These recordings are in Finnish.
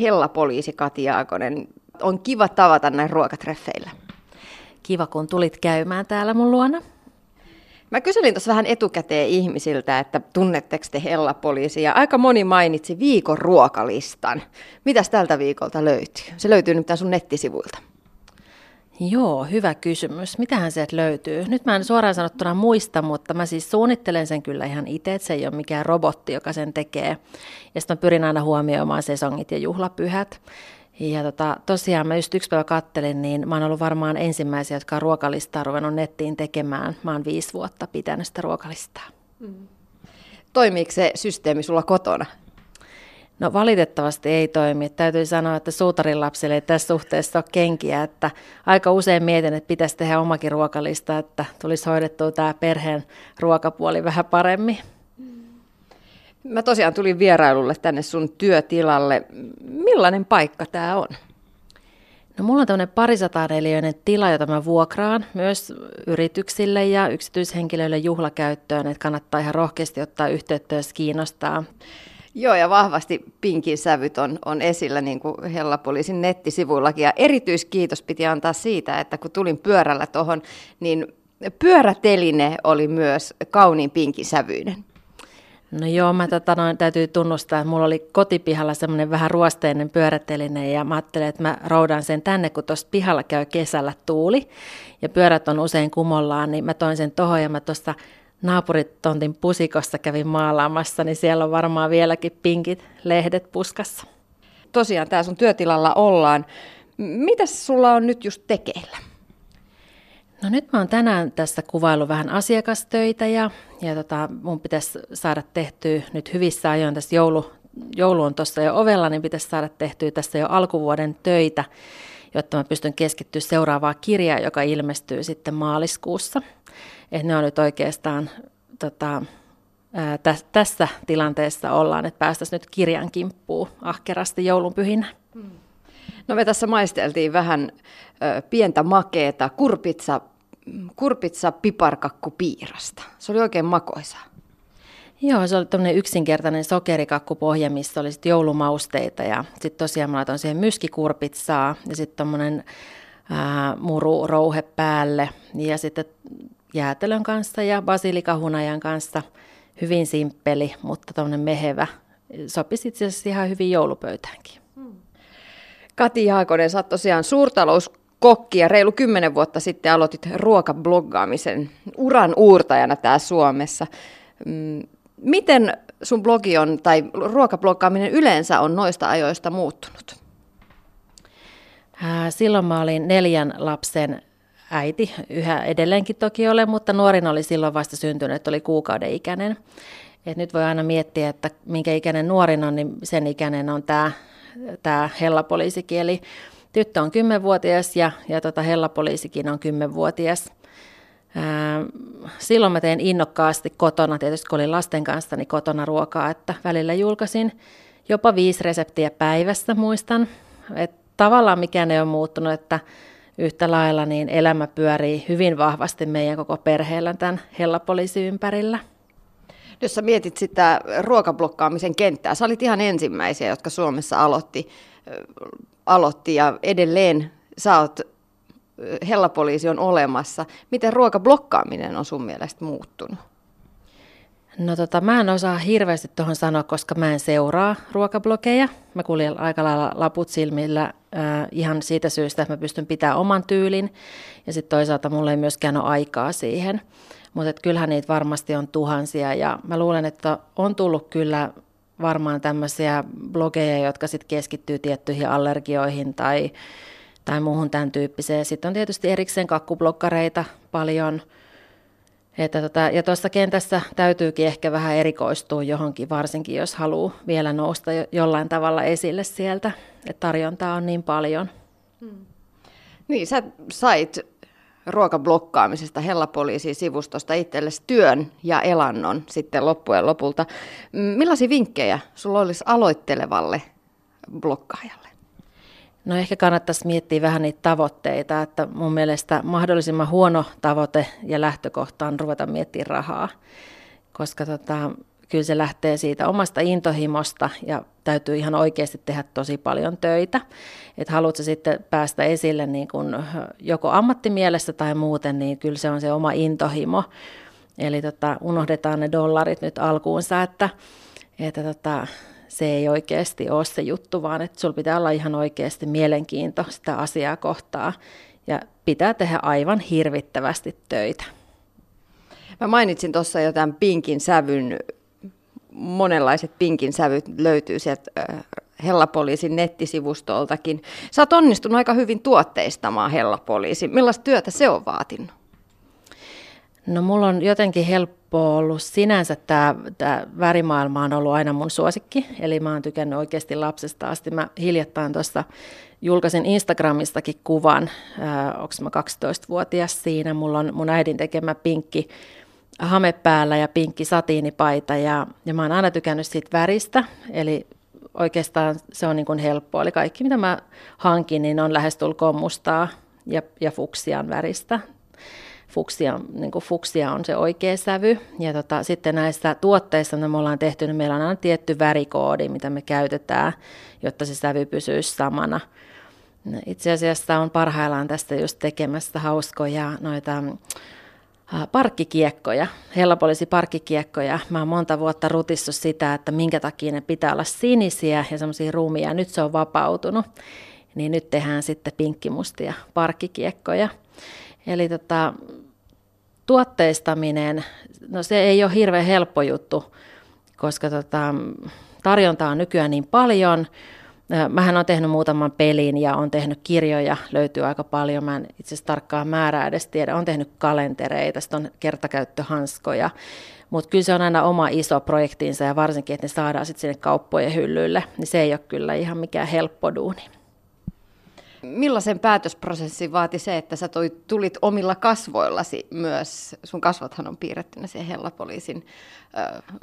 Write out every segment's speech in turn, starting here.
hella poliisi Kati Jaakonen. On kiva tavata näin ruokatreffeillä. Kiva, kun tulit käymään täällä mun luona. Mä kyselin tuossa vähän etukäteen ihmisiltä, että tunnetteko te Hella-poliisi, ja aika moni mainitsi viikon ruokalistan. Mitäs tältä viikolta löytyy? Se löytyy nyt sun nettisivuilta. Joo, hyvä kysymys. Mitähän sieltä löytyy? Nyt mä en suoraan sanottuna muista, mutta mä siis suunnittelen sen kyllä ihan itse, että se ei ole mikään robotti, joka sen tekee. Ja sitten mä pyrin aina huomioimaan sesongit ja juhlapyhät. Ja tota, tosiaan mä just yksi päivä kattelin, niin mä oon ollut varmaan ensimmäisiä, jotka on ruokalistaa ruvennut nettiin tekemään. Mä oon viisi vuotta pitänyt sitä ruokalistaa. Mm. Toimiiko se systeemi sulla kotona? No valitettavasti ei toimi. Täytyy sanoa, että suutarin lapsille ei tässä suhteessa ole kenkiä, että aika usein mietin, että pitäisi tehdä omakin ruokalista, että tulisi hoidettua tämä perheen ruokapuoli vähän paremmin. Mä tosiaan tulin vierailulle tänne sun työtilalle. Millainen paikka tämä on? No mulla on tämmöinen parisataaneliöinen tila, jota mä vuokraan myös yrityksille ja yksityishenkilöille juhlakäyttöön, että kannattaa ihan rohkeasti ottaa yhteyttä, jos kiinnostaa. Joo, ja vahvasti pinkin sävyt on, on esillä niin kuin Hellapoliisin nettisivuillakin. Ja erityiskiitos piti antaa siitä, että kun tulin pyörällä tuohon, niin pyöräteline oli myös kauniin pinkin sävyinen. No joo, mä tota, noin, täytyy tunnustaa, että mulla oli kotipihalla semmoinen vähän ruosteinen pyöräteline ja mä ajattelin, että mä roudan sen tänne, kun tuossa pihalla käy kesällä tuuli ja pyörät on usein kumollaan, niin mä toin sen tohon ja mä tuosta naapuritontin pusikossa kävin maalaamassa, niin siellä on varmaan vieläkin pinkit lehdet puskassa. Tosiaan tää sun työtilalla ollaan. Mitäs sulla on nyt just tekeillä? No nyt mä oon tänään tässä kuvailu vähän asiakastöitä ja, ja tota, mun pitäisi saada tehtyä nyt hyvissä ajoin tässä joulu, joulu on tuossa jo ovella, niin pitäisi saada tehtyä tässä jo alkuvuoden töitä, jotta mä pystyn keskittyä seuraavaan kirjaan, joka ilmestyy sitten maaliskuussa. Et ne on nyt oikeastaan tota, ää, tä, tässä tilanteessa ollaan, että päästäisiin nyt kirjan kimppuun ahkerasti joulunpyhinä. Hmm. No me tässä maisteltiin vähän ö, pientä makeeta kurpitsa, kurpitsa piparkakkupiirasta. Se oli oikein makoisa. Joo, se oli tämmöinen yksinkertainen sokerikakkupohja, missä oli sitten joulumausteita ja sitten tosiaan mä laitoin siihen myskikurpitsaa ja sitten tuommoinen muru rouhe päälle ja sitten jäätelön kanssa ja basilikahunajan kanssa. Hyvin simppeli, mutta tuommoinen mehevä. Sopisi itse asiassa ihan hyvin joulupöytäänkin. Hmm. Kati Jaakonen, sä oot tosiaan suurtalouskokki ja reilu kymmenen vuotta sitten aloitit ruokabloggaamisen uran uurtajana täällä Suomessa. Mm, miten sun blogi on, tai ruokabloggaaminen yleensä on noista ajoista muuttunut? Silloin mä olin neljän lapsen äiti, yhä edelleenkin toki olen, mutta nuorin oli silloin vasta syntynyt, oli kuukauden ikäinen. Et nyt voi aina miettiä, että minkä ikäinen nuorin on, niin sen ikäinen on tämä, tämä hellapoliisikieli. Tyttö on kymmenvuotias ja, ja tota hellapoliisikin on kymmenvuotias. Ää, silloin mä tein innokkaasti kotona, tietysti kun olin lasten kanssa, niin kotona ruokaa, että välillä julkaisin jopa viisi reseptiä päivässä, muistan. Et tavallaan mikään ei ole muuttunut, että yhtä lailla niin elämä pyörii hyvin vahvasti meidän koko perheellä tämän hellapoliisi ympärillä. Jos sä mietit sitä ruokablokkaamisen kenttää, sä olit ihan ensimmäisiä, jotka Suomessa aloitti, aloitti ja edelleen sä oot, hellapoliisi on olemassa. Miten ruokablokkaaminen on sun mielestä muuttunut? No tota, mä en osaa hirveästi tuohon sanoa, koska mä en seuraa ruokablogeja. Mä kuljen aika lailla laput silmillä äh, ihan siitä syystä, että mä pystyn pitämään oman tyylin. Ja sitten toisaalta mulla ei myöskään ole aikaa siihen. Mutta kyllähän niitä varmasti on tuhansia ja mä luulen, että on tullut kyllä varmaan tämmöisiä blogeja, jotka sitten keskittyy tiettyihin allergioihin tai, tai muuhun tämän tyyppiseen. Sitten on tietysti erikseen kakkublokkareita paljon – että tota, ja tuossa kentässä täytyykin ehkä vähän erikoistua johonkin, varsinkin jos haluaa vielä nousta jollain tavalla esille sieltä, että tarjontaa on niin paljon. Hmm. Niin, sä sait ruokablokkaamisesta Hellapoliisin sivustosta itsellesi työn ja elannon sitten loppujen lopulta. Millaisia vinkkejä sulla olisi aloittelevalle blokkaajalle? No ehkä kannattaisi miettiä vähän niitä tavoitteita, että mun mielestä mahdollisimman huono tavoite ja lähtökohta on ruveta miettimään rahaa, koska tota, kyllä se lähtee siitä omasta intohimosta ja täytyy ihan oikeasti tehdä tosi paljon töitä. Että haluatko sitten päästä esille niin kun joko ammattimielessä tai muuten, niin kyllä se on se oma intohimo. Eli tota, unohdetaan ne dollarit nyt alkuunsa, että, että tota, se ei oikeasti ole se juttu, vaan että sulla pitää olla ihan oikeasti mielenkiinto sitä asiaa kohtaa ja pitää tehdä aivan hirvittävästi töitä. Mä mainitsin tuossa jo tämän pinkin sävyn. Monenlaiset pinkin sävyt löytyy sieltä Hellapoliisin nettisivustoltakin. Sä oot onnistunut aika hyvin tuotteistamaan Hellapoliisin. Millaista työtä se on vaatinut? No mulla on jotenkin helppo ollut sinänsä tämä, tämä värimaailma on ollut aina mun suosikki, eli mä oon tykännyt oikeasti lapsesta asti. Mä hiljattain tuossa julkaisin Instagramistakin kuvan, onko mä 12-vuotias siinä, mulla on mun äidin tekemä pinkki hame päällä ja pinkki satiinipaita ja, ja mä oon aina tykännyt siitä väristä, eli oikeastaan se on niin kuin helppoa. Eli kaikki mitä mä hankin, niin on lähestulkoon mustaa ja, ja fuksian väristä. Fuksia, niin kuin fuksia on se oikea sävy. Ja tota, sitten näistä tuotteista, mitä me ollaan tehty, niin meillä on aina tietty värikoodi, mitä me käytetään, jotta se sävy pysyisi samana. Itse asiassa on parhaillaan tästä just tekemässä hauskoja noita parkkikiekkoja, hellapoliisi parkkikiekkoja. Mä oon monta vuotta rutissu sitä, että minkä takia ne pitää olla sinisiä ja semmoisia rumia. Nyt se on vapautunut, niin nyt tehdään sitten pinkkimustia parkkikiekkoja. Eli tota, tuotteistaminen, no se ei ole hirveän helppo juttu, koska tota, tarjontaa on nykyään niin paljon, Mähän on tehnyt muutaman pelin ja on tehnyt kirjoja, löytyy aika paljon. Mä en itse asiassa tarkkaa määrää edes tiedä. On tehnyt kalentereita, sitten on kertakäyttöhanskoja. Mutta kyllä se on aina oma iso projektinsa ja varsinkin, että ne saadaan sitten sinne kauppojen hyllylle, niin se ei ole kyllä ihan mikään helppo duuni. Millaisen päätösprosessin vaati se, että sä tulit omilla kasvoillasi myös, sun kasvothan on piirrettynä siihen Hellapoliisin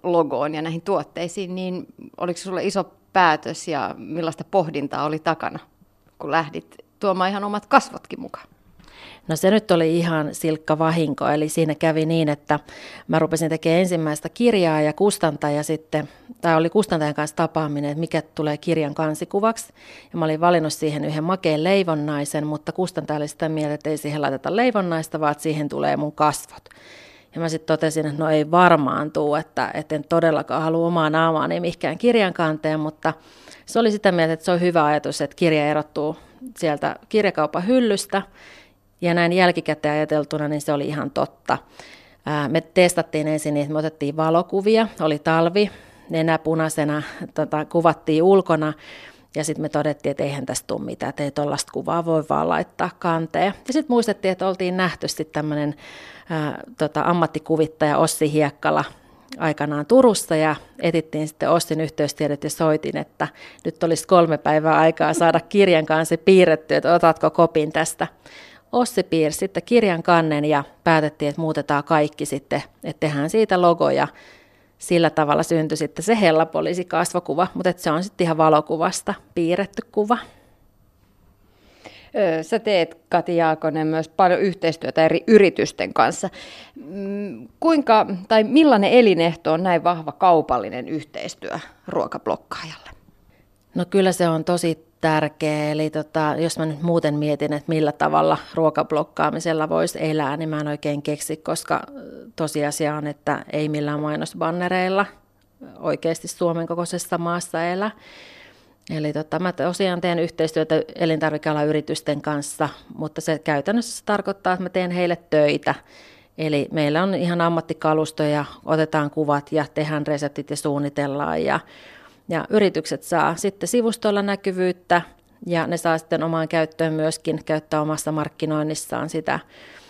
logoon ja näihin tuotteisiin, niin oliko sulle iso päätös ja millaista pohdintaa oli takana, kun lähdit tuomaan ihan omat kasvotkin mukaan? No se nyt oli ihan silkka vahinko, eli siinä kävi niin, että mä rupesin tekemään ensimmäistä kirjaa ja kustantaja sitten, tai oli kustantajan kanssa tapaaminen, että mikä tulee kirjan kansikuvaksi. Ja mä olin valinnut siihen yhden makeen leivonnaisen, mutta kustantaja oli sitä mieltä, että ei siihen laiteta leivonnaista, vaan että siihen tulee mun kasvot. Ja mä sitten totesin, että no ei varmaan tuu, että, että en todellakaan halua omaa naamaani mihinkään kirjan kanteen, mutta se oli sitä mieltä, että se on hyvä ajatus, että kirja erottuu sieltä kirjakaupan hyllystä. Ja näin jälkikäteen ajateltuna, niin se oli ihan totta. Me testattiin ensin, että me otettiin valokuvia, oli talvi, nenä punaisena, tota, kuvattiin ulkona, ja sitten me todettiin, että eihän tästä tule mitään, että ei tuollaista kuvaa voi vaan laittaa kanteen. Ja sitten muistettiin, että oltiin nähty sitten tämmöinen tota, ammattikuvittaja Ossi Hiekkala aikanaan Turussa ja etittiin sitten Ossin yhteystiedot ja soitin, että nyt olisi kolme päivää aikaa saada kirjan kanssa piirretty, että otatko kopin tästä. Ossi piirsi sitten kirjan kannen ja päätettiin, että muutetaan kaikki sitten, että tehdään siitä logo ja sillä tavalla syntyi sitten se hellapoliisi kasvokuva, mutta se on sitten ihan valokuvasta piirretty kuva. Sä teet, Kati Jaakonen, myös paljon yhteistyötä eri yritysten kanssa. Mm, kuinka tai millainen elinehto on näin vahva kaupallinen yhteistyö ruokablokkaajalle? No kyllä se on tosi tärkeä. Eli tota, jos mä nyt muuten mietin, että millä tavalla ruokablokkaamisella voisi elää, niin mä en oikein keksi, koska tosiasia on, että ei millään mainosbannereilla oikeasti Suomen kokoisessa maassa elä. Eli tota, mä tosiaan teen yhteistyötä elintarvikealan yritysten kanssa, mutta se käytännössä tarkoittaa, että mä teen heille töitä. Eli meillä on ihan ammattikalustoja, otetaan kuvat ja tehdään reseptit ja suunnitellaan ja ja yritykset saa sitten sivustolla näkyvyyttä ja ne saa sitten omaan käyttöön myöskin käyttää omassa markkinoinnissaan sitä,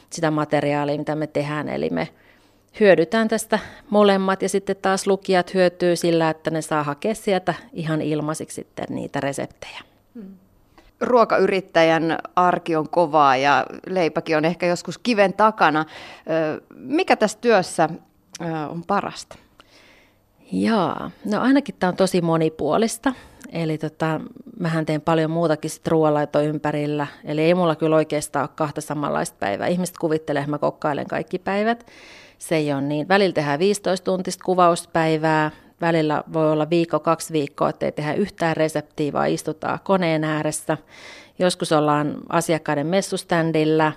sitä materiaalia, mitä me tehdään. Eli me hyödytään tästä molemmat ja sitten taas lukijat hyötyy sillä, että ne saa hakea sieltä ihan ilmaisiksi sitten niitä reseptejä. Hmm. Ruokayrittäjän arki on kovaa ja leipäkin on ehkä joskus kiven takana. Mikä tässä työssä on parasta? Jaa, no ainakin tämä on tosi monipuolista. Eli tota, mähän teen paljon muutakin sit ruoanlaito ympärillä. Eli ei mulla kyllä oikeastaan ole kahta samanlaista päivää. Ihmiset kuvittelee, että mä kokkailen kaikki päivät. Se ei ole niin. Välillä tehdään 15 tuntista kuvauspäivää. Välillä voi olla viikko, kaksi viikkoa, että ei tehdä yhtään reseptiä, vaan istutaan koneen ääressä. Joskus ollaan asiakkaiden messuständillä,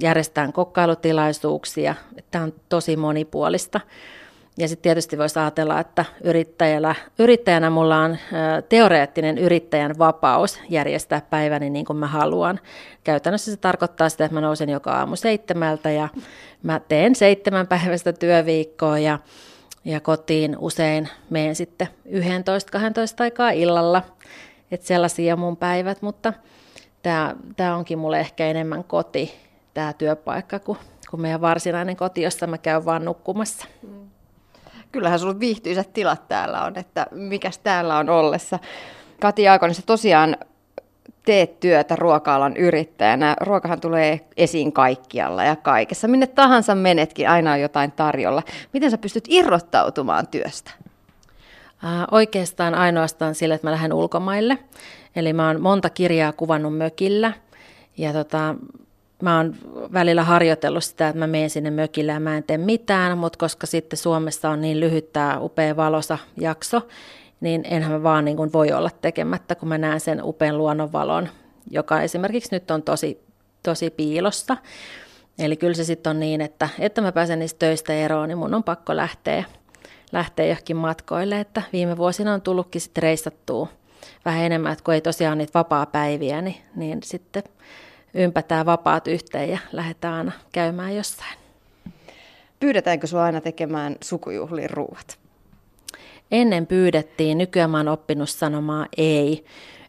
järjestetään kokkailutilaisuuksia. Tämä on tosi monipuolista. Ja sitten tietysti voisi ajatella, että yrittäjällä, yrittäjänä mulla on teoreettinen yrittäjän vapaus järjestää päiväni niin kuin mä haluan. Käytännössä se tarkoittaa sitä, että mä nousen joka aamu seitsemältä ja mä teen seitsemän päivästä työviikkoa ja, ja kotiin usein menen sitten 11-12 aikaa illalla. Että sellaisia mun päivät, mutta tämä onkin mulle ehkä enemmän koti, tämä työpaikka, kuin, kuin meidän varsinainen koti, jossa mä käyn vaan nukkumassa. Mm kyllähän sulla viihtyisät tilat täällä on, että mikäs täällä on ollessa. Kati Jaakonen, sä tosiaan teet työtä ruoka-alan yrittäjänä. Ruokahan tulee esiin kaikkialla ja kaikessa. Minne tahansa menetkin, aina on jotain tarjolla. Miten sä pystyt irrottautumaan työstä? Oikeastaan ainoastaan sillä, että mä lähden ulkomaille. Eli mä oon monta kirjaa kuvannut mökillä. Ja tota, mä oon välillä harjoitellut sitä, että mä menen sinne mökille ja mä en tee mitään, mutta koska sitten Suomessa on niin lyhyt tämä upea valosa jakso, niin enhän mä vaan niin voi olla tekemättä, kun mä näen sen upean luonnonvalon, joka esimerkiksi nyt on tosi, tosi piilossa. Eli kyllä se sitten on niin, että, että mä pääsen niistä töistä eroon, niin mun on pakko lähteä, lähteä johonkin matkoille. Että viime vuosina on tullutkin sitten reissattua vähän enemmän, että kun ei tosiaan niitä vapaa-päiviä, niin, niin sitten ympätään vapaat yhteen ja lähdetään aina käymään jossain. Pyydetäänkö sinua aina tekemään sukujuhlin ruuat? Ennen pyydettiin, nykyään mä oon oppinut sanomaan ei.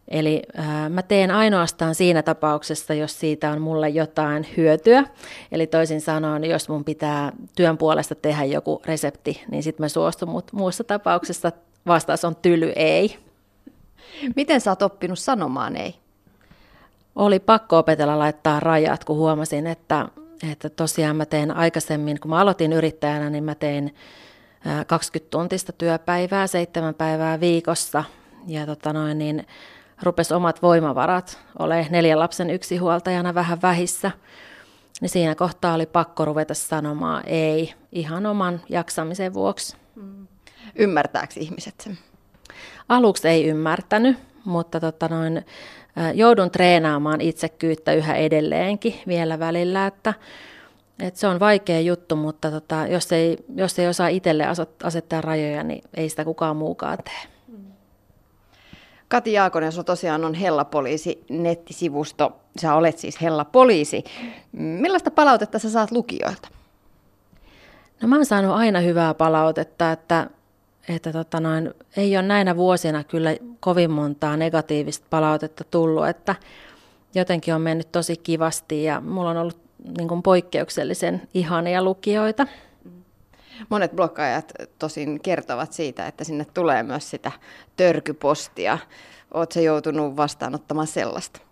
Eli äh, mä teen ainoastaan siinä tapauksessa, jos siitä on mulle jotain hyötyä. Eli toisin sanoen, jos mun pitää työn puolesta tehdä joku resepti, niin sitten mä suostun, mutta muussa tapauksessa vastaus on tyly ei. Miten sä oot oppinut sanomaan ei? Oli pakko opetella laittaa rajat, kun huomasin, että, että tosiaan mä tein aikaisemmin, kun mä aloitin yrittäjänä, niin mä tein 20 tuntista työpäivää, seitsemän päivää viikossa. Ja tota noin, niin rupesi omat voimavarat ole neljän lapsen yksinhuoltajana vähän vähissä. Niin siinä kohtaa oli pakko ruveta sanomaan ei ihan oman jaksamisen vuoksi. Mm. Ymmärtääkö ihmiset sen? Aluksi ei ymmärtänyt, mutta tota noin, joudun treenaamaan itsekyyttä yhä edelleenkin vielä välillä, että, että se on vaikea juttu, mutta tota, jos, ei, jos ei osaa itselle asettaa rajoja, niin ei sitä kukaan muukaan tee. Kati Jaakonen, sinulla tosiaan on Hella Poliisi nettisivusto. Sä olet siis Hella Poliisi. Millaista palautetta sä saat lukijoilta? No mä oon saanut aina hyvää palautetta, että että tota noin, ei ole näinä vuosina kyllä kovin montaa negatiivista palautetta tullut, että jotenkin on mennyt tosi kivasti ja mulla on ollut niin kuin poikkeuksellisen ihania lukijoita. Monet blokkaajat tosin kertovat siitä, että sinne tulee myös sitä törkypostia. Oletko joutunut vastaanottamaan sellaista?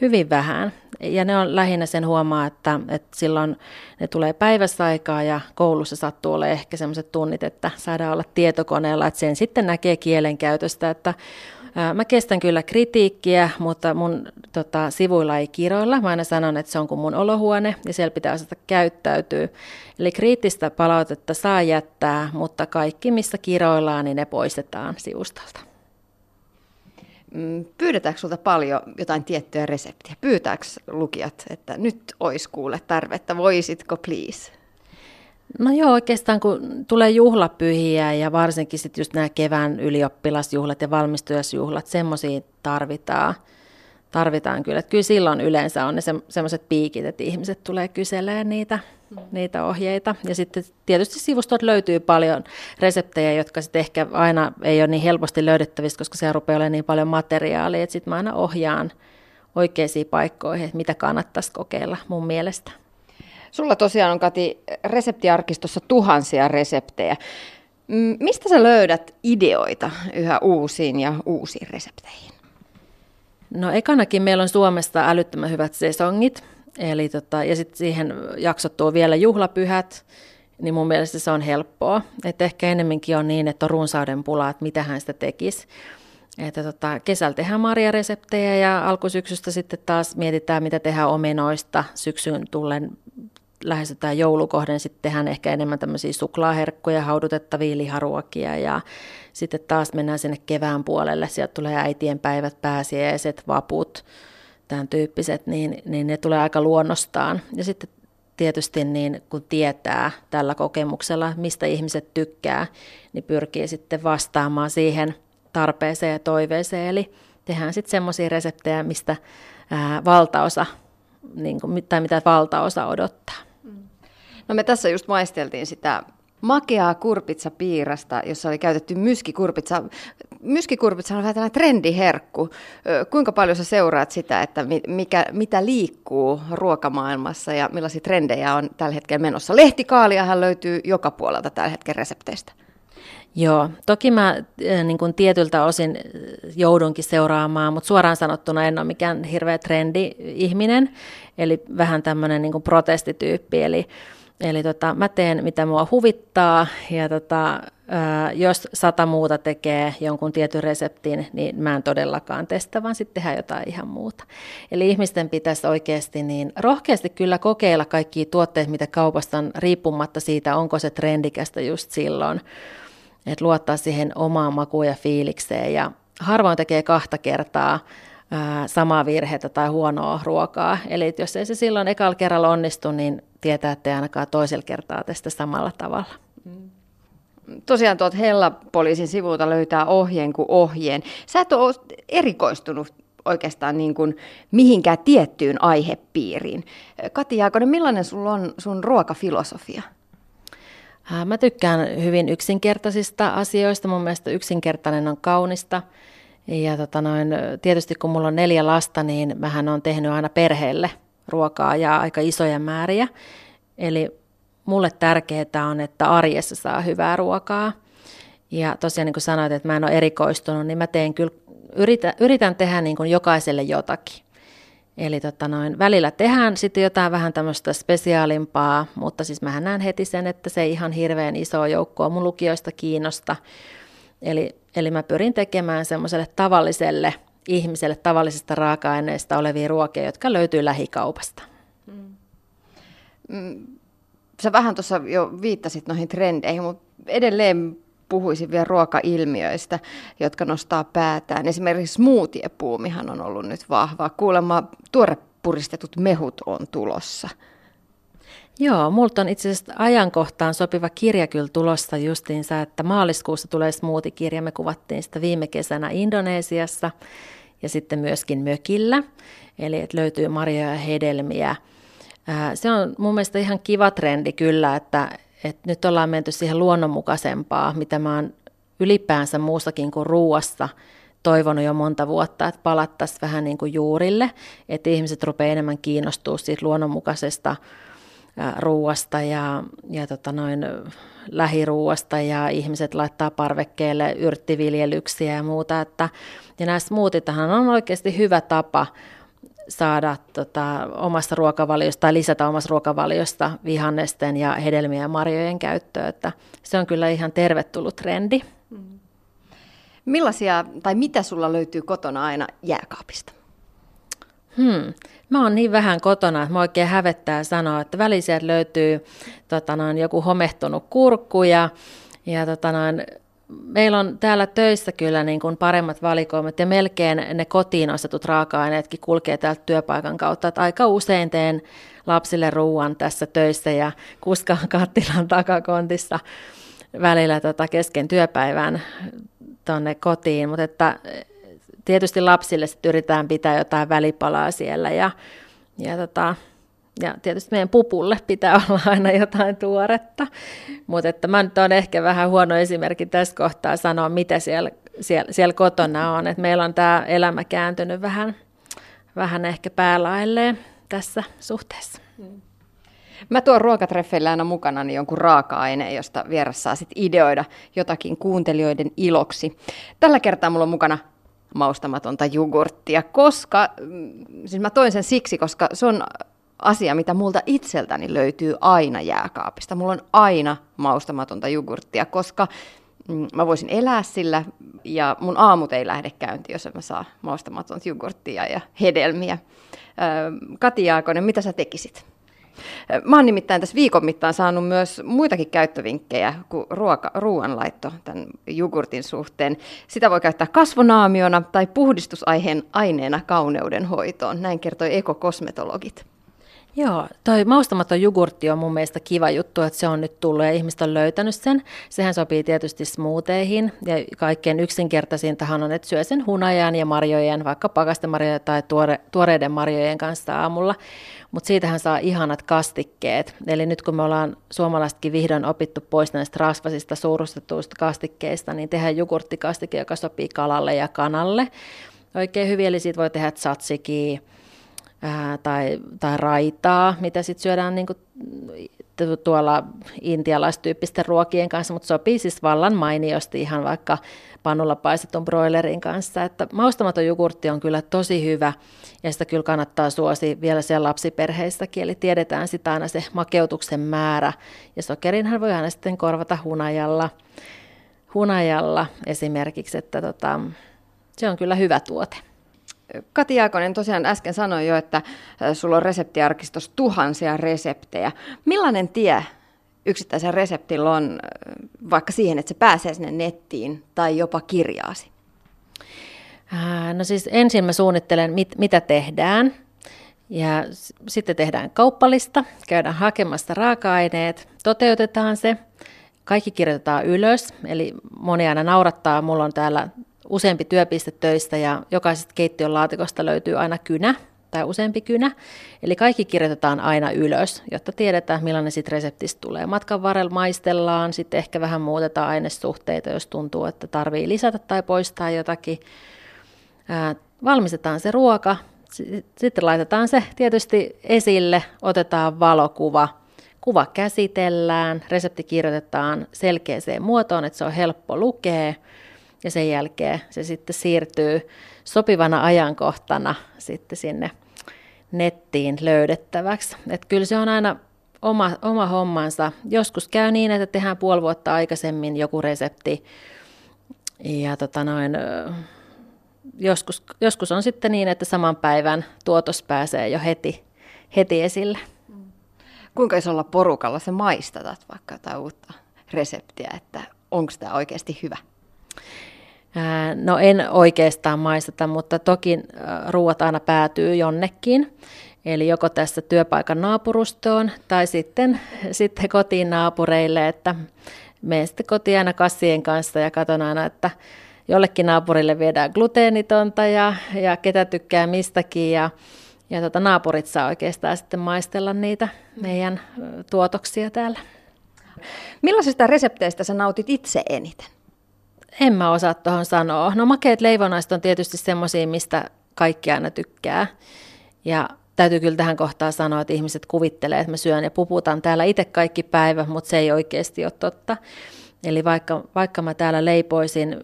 Hyvin vähän. Ja ne on lähinnä sen huomaa, että, että silloin ne tulee päivässä aikaa ja koulussa sattuu olla ehkä sellaiset tunnit, että saadaan olla tietokoneella, että sen sitten näkee kielenkäytöstä, että Mä kestän kyllä kritiikkiä, mutta mun tota, sivuilla ei kiroilla. Mä aina sanon, että se on kuin mun olohuone ja siellä pitää osata käyttäytyä. Eli kriittistä palautetta saa jättää, mutta kaikki, missä kiroillaan, niin ne poistetaan sivustolta. Mm, pyydetäänkö sinulta paljon jotain tiettyä reseptiä? Pyytääkö lukijat, että nyt olisi kuule tarvetta, voisitko please? No joo, oikeastaan kun tulee juhlapyhiä ja varsinkin sitten just nämä kevään ylioppilasjuhlat ja valmistujasjuhlat, semmoisia tarvitaan tarvitaan kyllä. Että kyllä silloin yleensä on ne se, semmoiset piikit, että ihmiset tulee kyselemään niitä. Niitä ohjeita. Ja sitten tietysti sivustot löytyy paljon reseptejä, jotka sitten ehkä aina ei ole niin helposti löydettävissä, koska se rupeaa olemaan niin paljon materiaalia, että sitten mä aina ohjaan oikeisiin paikkoihin, että mitä kannattaisi kokeilla mun mielestä. Sulla tosiaan on Kati reseptiarkistossa tuhansia reseptejä. Mistä sä löydät ideoita yhä uusiin ja uusiin resepteihin? No ekanakin meillä on Suomesta älyttömän hyvät sesongit, eli tota, ja sitten siihen jaksottuu vielä juhlapyhät, niin mun mielestä se on helppoa. Että ehkä enemmänkin on niin, että on runsauden pula, että mitä hän sitä tekisi. Että tota, kesällä tehdään marjareseptejä ja alkusyksystä sitten taas mietitään, mitä tehdään omenoista. Syksyn tullen lähestytään joulukohden, sitten tehdään ehkä enemmän tämmöisiä suklaaherkkuja, haudutettavia liharuokia ja sitten taas mennään sinne kevään puolelle. Sieltä tulee äitien päivät, pääsiäiset, vaput, tämän tyyppiset, niin, niin ne tulee aika luonnostaan. Ja sitten tietysti niin kun tietää tällä kokemuksella, mistä ihmiset tykkää, niin pyrkii sitten vastaamaan siihen tarpeeseen ja toiveeseen. Eli tehdään sitten semmoisia reseptejä, mistä ää, valtaosa, niin kuin, tai mitä valtaosa odottaa. No me tässä just maisteltiin sitä makeaa kurpitsapiirasta, jossa oli käytetty myskikurpitsa. Myskikurpitsa on vähän tällainen trendiherkku. Kuinka paljon sä seuraat sitä, että mikä, mitä liikkuu ruokamaailmassa ja millaisia trendejä on tällä hetkellä menossa? Lehtikaaliahan löytyy joka puolelta tällä hetkellä resepteistä. Joo, toki mä niin kuin tietyltä osin joudunkin seuraamaan, mutta suoraan sanottuna en ole mikään hirveä trendi-ihminen, eli vähän tämmöinen niin kuin protestityyppi, eli Eli tota, mä teen mitä mua huvittaa ja tota, jos sata muuta tekee jonkun tietyn reseptin, niin mä en todellakaan testa, vaan sitten tehdään jotain ihan muuta. Eli ihmisten pitäisi oikeasti niin rohkeasti kyllä kokeilla kaikkia tuotteita, mitä kaupasta on, riippumatta siitä, onko se trendikästä just silloin. Että luottaa siihen omaan makuun ja fiilikseen ja harvoin tekee kahta kertaa samaa virhettä tai huonoa ruokaa. Eli jos ei se silloin ekalla kerralla onnistu, niin tietää, että ei ainakaan toisella kertaa tästä samalla tavalla. Mm. Tosiaan tuolta Hella-poliisin sivulta löytää ohjeen kuin ohjeen. Sä et ole erikoistunut oikeastaan niin kuin mihinkään tiettyyn aihepiiriin. Kati Jaakonen, millainen sulla on sun ruokafilosofia? Mä tykkään hyvin yksinkertaisista asioista. Mun mielestä yksinkertainen on kaunista. Ja tota noin, tietysti kun mulla on neljä lasta, niin mähän on tehnyt aina perheelle ruokaa ja aika isoja määriä. Eli mulle tärkeää on, että arjessa saa hyvää ruokaa. Ja tosiaan niin kuin sanoit, että mä en ole erikoistunut, niin mä teen kyllä, yritän, yritän tehdä niin kuin jokaiselle jotakin. Eli tota noin, välillä tehdään sitten jotain vähän tämmöistä spesiaalimpaa, mutta siis mä näen heti sen, että se ei ihan hirveän iso joukkoa mun lukijoista kiinnosta. Eli, eli mä pyrin tekemään semmoiselle tavalliselle ihmiselle tavallisista raaka-aineista olevia ruokia, jotka löytyy lähikaupasta. Mm. mm. Sä vähän tuossa jo viittasit noihin trendeihin, mutta edelleen puhuisin vielä ruokailmiöistä, jotka nostaa päätään. Esimerkiksi smoothie-puumihan on ollut nyt vahva. Kuulemma tuorepuristetut mehut on tulossa. Joo, multa on itse asiassa ajankohtaan sopiva kirja kyllä tulossa justiinsa, että maaliskuussa tulee smoothie-kirja. Me kuvattiin sitä viime kesänä Indonesiassa ja sitten myöskin mökillä, eli että löytyy marjoja ja hedelmiä. Se on mun mielestä ihan kiva trendi kyllä, että, että nyt ollaan menty siihen luonnonmukaisempaa, mitä mä oon ylipäänsä muustakin kuin ruuassa toivonut jo monta vuotta, että palattaisiin vähän niin kuin juurille, että ihmiset rupeaa enemmän kiinnostua siitä luonnonmukaisesta ruuasta ja, ja tota noin, lähiruuasta ja ihmiset laittaa parvekkeelle yrttiviljelyksiä ja muuta. Että, ja nämä smoothitahan on oikeasti hyvä tapa saada tota, omasta ruokavaliosta tai lisätä omasta ruokavaliosta vihannesten ja hedelmien ja marjojen käyttöä. Että se on kyllä ihan tervetullut trendi. Millaisia tai mitä sulla löytyy kotona aina jääkaapista? Hmm. Mä oon niin vähän kotona, että mä oikein hävettää sanoa, että välisiä löytyy tota noin, joku homehtunut kurkku ja, ja tota noin, meillä on täällä töissä kyllä niin kuin paremmat valikoimat ja melkein ne kotiin ostetut raaka-aineetkin kulkee täältä työpaikan kautta. Että aika usein teen lapsille ruuan tässä töissä ja kuskaan kattilan takakontissa välillä tota kesken työpäivän tuonne kotiin, mutta että tietysti lapsille sitten yritetään pitää jotain välipalaa siellä ja, ja, tota, ja tietysti meidän pupulle pitää olla aina jotain tuoretta, mutta että mä nyt on ehkä vähän huono esimerkki tässä kohtaa sanoa, mitä siellä, siellä, siellä kotona on, että meillä on tämä elämä kääntynyt vähän, vähän ehkä päälailleen tässä suhteessa. Mä tuon ruokatreffeillä aina mukana niin jonkun raaka-aineen, josta vieras saa sit ideoida jotakin kuuntelijoiden iloksi. Tällä kertaa mulla on mukana maustamatonta jogurttia, koska, mm, siis mä toin sen siksi, koska se on asia, mitä multa itseltäni löytyy aina jääkaapista. Mulla on aina maustamatonta jogurttia, koska mm, mä voisin elää sillä ja mun aamut ei lähde käyntiin, jos en mä saa maustamatonta jogurttia ja hedelmiä. Kati Jaakonen, mitä sä tekisit? Mä oon nimittäin tässä viikon mittaan saanut myös muitakin käyttövinkkejä kuin ruoka, ruoanlaitto tämän jogurtin suhteen. Sitä voi käyttää kasvonaamiona tai puhdistusaiheen aineena kauneuden hoitoon, näin kertoi ekokosmetologit. Joo, toi maustamaton jogurtti on mun mielestä kiva juttu, että se on nyt tullut ja ihmiset on löytänyt sen. Sehän sopii tietysti smootheihin ja kaikkein yksinkertaisintahan on, että syö sen hunajan ja marjojen, vaikka pakastemarjojen tai tuore, tuoreiden marjojen kanssa aamulla. Mutta siitähän saa ihanat kastikkeet. Eli nyt kun me ollaan suomalaisetkin vihdoin opittu pois näistä rasvasista suurustetuista kastikkeista, niin tehdään jogurttikastike, joka sopii kalalle ja kanalle oikein hyvin. Eli siitä voi tehdä tzatsikia, ää, tai, tai raitaa, mitä sitten syödään niin kuin, tuolla intialaistyyppisten ruokien kanssa, mutta sopii siis vallan mainiosti ihan vaikka pannulla paistetun broilerin kanssa. Että maustamaton jogurtti on kyllä tosi hyvä ja sitä kyllä kannattaa suosi vielä siellä lapsiperheissäkin, eli tiedetään sitä aina se makeutuksen määrä ja sokerinhan voi aina sitten korvata hunajalla, hunajalla esimerkiksi, että tota, se on kyllä hyvä tuote. Kati Jaakonen tosiaan äsken sanoi jo, että sulla on reseptiarkistossa tuhansia reseptejä. Millainen tie yksittäisen reseptillä on vaikka siihen, että se pääsee sinne nettiin tai jopa kirjaasi? No siis ensin mä suunnittelen, mit, mitä tehdään. Ja sitten tehdään kauppalista, käydään hakemassa raaka-aineet, toteutetaan se, kaikki kirjoitetaan ylös, eli moni aina naurattaa, mulla on täällä useampi työpiste töistä ja jokaisesta keittiön laatikosta löytyy aina kynä tai useampi kynä. Eli kaikki kirjoitetaan aina ylös, jotta tiedetään, millainen sitten reseptistä tulee. Matkan varrella maistellaan, sitten ehkä vähän muutetaan ainesuhteita, jos tuntuu, että tarvii lisätä tai poistaa jotakin. Ää, valmistetaan se ruoka, sitten laitetaan se tietysti esille, otetaan valokuva, kuva käsitellään, resepti kirjoitetaan selkeäseen muotoon, että se on helppo lukea – ja sen jälkeen se sitten siirtyy sopivana ajankohtana sitten sinne nettiin löydettäväksi. Et kyllä se on aina oma, oma hommansa. Joskus käy niin, että tehdään puoli vuotta aikaisemmin joku resepti ja tota noin, joskus, joskus on sitten niin, että saman päivän tuotos pääsee jo heti, heti esille. Kuinka isolla porukalla se maistatat vaikka jotain uutta reseptiä, että onko tämä oikeasti hyvä? No en oikeastaan maisteta, mutta toki ruuat aina päätyy jonnekin. Eli joko tässä työpaikan naapurustoon tai sitten, sitten kotiin naapureille, että menen sitten kotiin aina kassien kanssa ja katson aina, että jollekin naapurille viedään gluteenitonta ja, ja ketä tykkää mistäkin ja, ja tota, naapurit saa oikeastaan sitten maistella niitä meidän tuotoksia täällä. Millaisista resepteistä sä nautit itse eniten? En mä osaa tuohon sanoa. No makeet leivonaiset on tietysti semmoisia, mistä kaikki aina tykkää. Ja täytyy kyllä tähän kohtaan sanoa, että ihmiset kuvittelee, että mä syön ja puputan täällä itse kaikki päivä, mutta se ei oikeasti ole totta. Eli vaikka, vaikka mä täällä leipoisin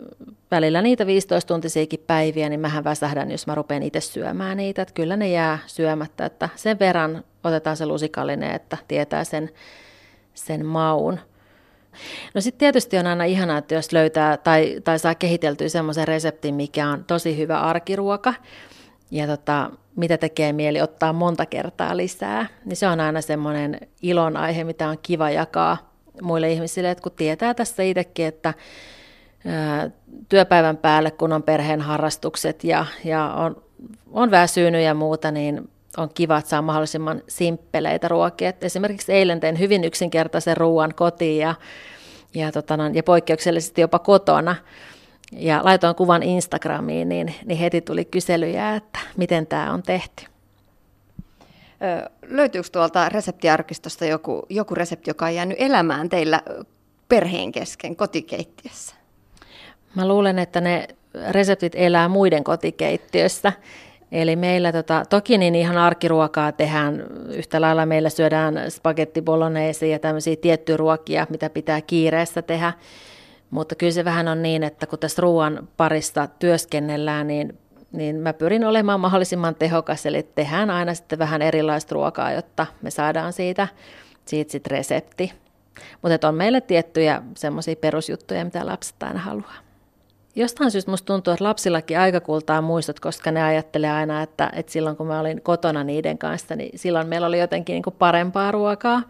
välillä niitä 15-tuntisiakin päiviä, niin mähän väsähdän, jos mä rupean itse syömään niitä. Että kyllä ne jää syömättä, että sen verran otetaan se lusikallinen, että tietää sen, sen maun. No sitten tietysti on aina ihanaa, että jos löytää tai, tai saa kehiteltyä semmoisen reseptin, mikä on tosi hyvä arkiruoka. Ja tota, mitä tekee mieli ottaa monta kertaa lisää, niin se on aina semmoinen ilon aihe, mitä on kiva jakaa muille ihmisille, että kun tietää tässä itsekin, että ää, työpäivän päälle, kun on perheen harrastukset ja, ja on, on väsynyt ja muuta, niin on kiva, että saa mahdollisimman simppeleitä ruokia. Et esimerkiksi eilen tein hyvin yksinkertaisen ruoan kotiin ja, ja, tota, ja poikkeuksellisesti jopa kotona. Ja laitoin kuvan Instagramiin, niin, niin heti tuli kyselyjä, että miten tämä on tehty. Ö, löytyykö tuolta reseptiarkistosta joku, joku resepti, joka on jäänyt elämään teillä perheen kesken kotikeittiössä? Mä luulen, että ne reseptit elää muiden kotikeittiössä. Eli meillä tota, toki niin ihan arkiruokaa tehdään, yhtä lailla meillä syödään spagetti bolognese ja tämmöisiä tiettyjä ruokia, mitä pitää kiireessä tehdä. Mutta kyllä se vähän on niin, että kun tässä ruoan parista työskennellään, niin, niin mä pyrin olemaan mahdollisimman tehokas, eli tehdään aina sitten vähän erilaista ruokaa, jotta me saadaan siitä, siitä sit resepti. Mutta on meille tiettyjä semmoisia perusjuttuja, mitä lapset aina haluaa. Jostain syystä musta tuntuu, että lapsillakin aika kultaa muistot, koska ne ajattelee aina, että, että silloin kun mä olin kotona niiden kanssa, niin silloin meillä oli jotenkin niin kuin parempaa ruokaa.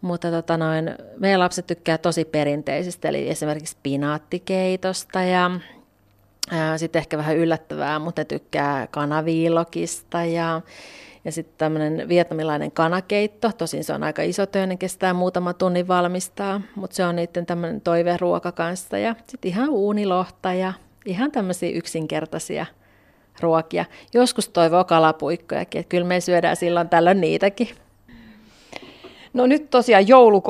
Mutta tota noin, meidän lapset tykkää tosi perinteisistä, eli esimerkiksi pinaattikeitosta ja sitten ehkä vähän yllättävää, mutta ne tykkää kanaviilokista ja, ja sitten tämmöinen vietnamilainen kanakeitto. Tosin se on aika iso ne kestää muutama tunnin valmistaa, mutta se on niiden tämmöinen toiveruoka kanssa. Ja sitten ihan uunilohta ja ihan tämmöisiä yksinkertaisia ruokia. Joskus toivoo kalapuikkojakin, että kyllä me syödään silloin tällöin niitäkin. No nyt tosiaan joulu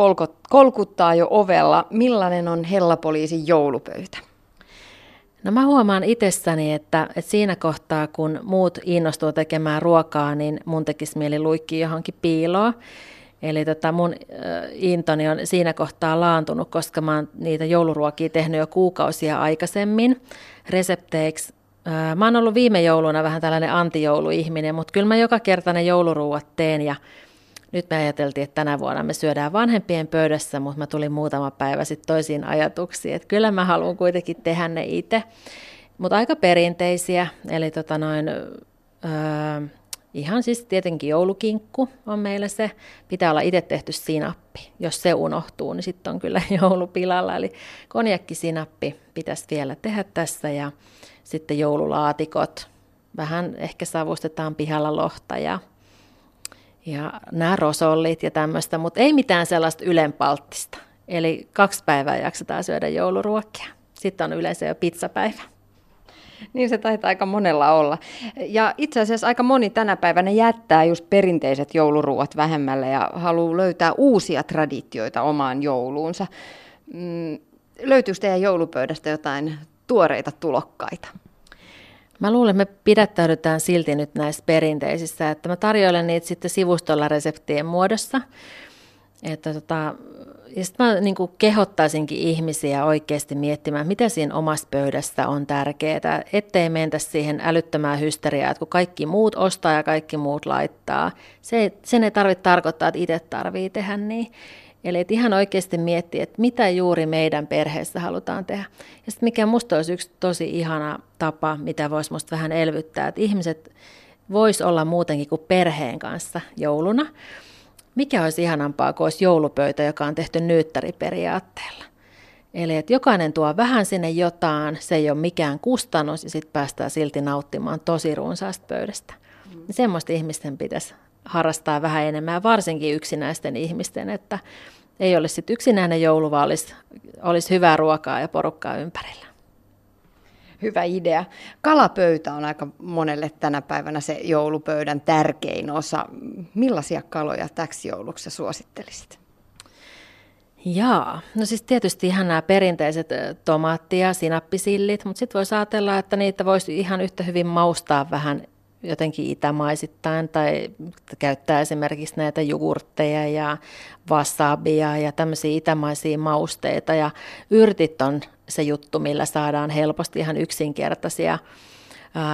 kolkuttaa jo ovella. Millainen on Hellapoliisin joulupöytä? No mä huomaan itsessäni, että, että siinä kohtaa, kun muut innostuu tekemään ruokaa, niin mun tekisi mieli luikki johonkin piiloon. Eli tota mun intoni on siinä kohtaa laantunut, koska mä oon niitä jouluruokia tehnyt jo kuukausia aikaisemmin resepteiksi. Mä oon ollut viime jouluna vähän tällainen antijouluihminen, mutta kyllä mä joka kerta ne jouluruuat teen ja nyt me ajateltiin, että tänä vuonna me syödään vanhempien pöydässä, mutta mä tulin muutama päivä sitten toisiin ajatuksiin, että kyllä mä haluan kuitenkin tehdä ne itse. Mutta aika perinteisiä, eli tota noin, öö, ihan siis tietenkin joulukinkku on meillä se. Pitää olla itse tehty sinappi. Jos se unohtuu, niin sitten on kyllä joulupilalla. Eli konjakkisinappi pitäisi vielä tehdä tässä ja sitten joululaatikot. Vähän ehkä savustetaan pihalla lohta ja ja nämä rosollit ja tämmöistä, mutta ei mitään sellaista ylenpalttista. Eli kaksi päivää jaksetaan syödä jouluruokia. Sitten on yleensä jo pizzapäivä. Niin se taitaa aika monella olla. Ja itse asiassa aika moni tänä päivänä jättää just perinteiset jouluruuat vähemmälle ja haluaa löytää uusia traditioita omaan jouluunsa. Mm, löytyykö teidän joulupöydästä jotain tuoreita tulokkaita? Mä luulen, että me pidättäydytään silti nyt näissä perinteisissä, että mä tarjoilen niitä sitten sivustolla reseptien muodossa. Että tota, ja sitten mä niin kehottaisinkin ihmisiä oikeasti miettimään, mitä siinä omassa pöydässä on tärkeää, ettei mentä siihen älyttömään hysteriaan, että kun kaikki muut ostaa ja kaikki muut laittaa. Se, sen ei tarvitse tarkoittaa, että itse tarvii tehdä niin. Eli että ihan oikeasti miettiä, että mitä juuri meidän perheessä halutaan tehdä. Ja sitten mikä musta olisi yksi tosi ihana tapa, mitä voisi musta vähän elvyttää, että ihmiset vois olla muutenkin kuin perheen kanssa jouluna. Mikä olisi ihanampaa kuin olisi joulupöytä, joka on tehty nyyttäriperiaatteella. Eli että jokainen tuo vähän sinne jotain, se ei ole mikään kustannus ja sitten päästään silti nauttimaan tosi runsaasta pöydästä. Mm. Semmoista ihmisten pitäisi harrastaa vähän enemmän, varsinkin yksinäisten ihmisten, että ei olisi sitten yksinäinen joulu, vaan olisi, olisi hyvää ruokaa ja porukkaa ympärillä. Hyvä idea. Kalapöytä on aika monelle tänä päivänä se joulupöydän tärkein osa. Millaisia kaloja täksi jouluksi suosittelisit? Jaa, no siis tietysti ihan nämä perinteiset tomaatti- ja sinappisillit, mutta sitten voisi ajatella, että niitä voisi ihan yhtä hyvin maustaa vähän jotenkin itämaisittain tai käyttää esimerkiksi näitä jogurtteja ja wasabia ja tämmöisiä itämaisia mausteita. Ja yrtit on se juttu, millä saadaan helposti ihan yksinkertaisia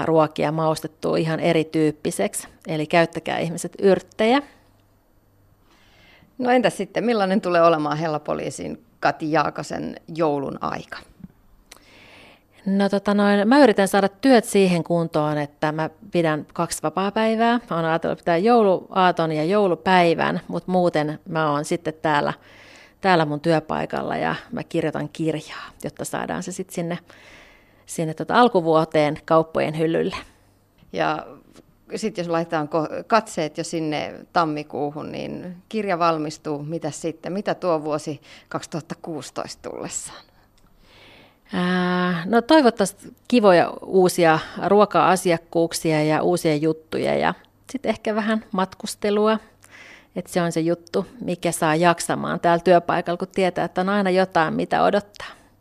ruokia maustettua ihan erityyppiseksi. Eli käyttäkää ihmiset yrttejä. No entä sitten, millainen tulee olemaan Hellapoliisin Kati Jaakasen joulun aika? No tota noin, mä yritän saada työt siihen kuntoon, että mä pidän kaksi vapaa-päivää. Mä oon ajatellut pitää jouluaaton ja joulupäivän, mutta muuten mä oon sitten täällä, täällä mun työpaikalla ja mä kirjoitan kirjaa, jotta saadaan se sitten sinne, sinne tota alkuvuoteen kauppojen hyllylle. Ja sitten jos laitetaan katseet jo sinne tammikuuhun, niin kirja valmistuu. Mitä sitten? Mitä tuo vuosi 2016 tullessaan? No toivottavasti kivoja uusia ruoka-asiakkuuksia ja uusia juttuja ja sitten ehkä vähän matkustelua. Että se on se juttu, mikä saa jaksamaan täällä työpaikalla, kun tietää, että on aina jotain, mitä odottaa.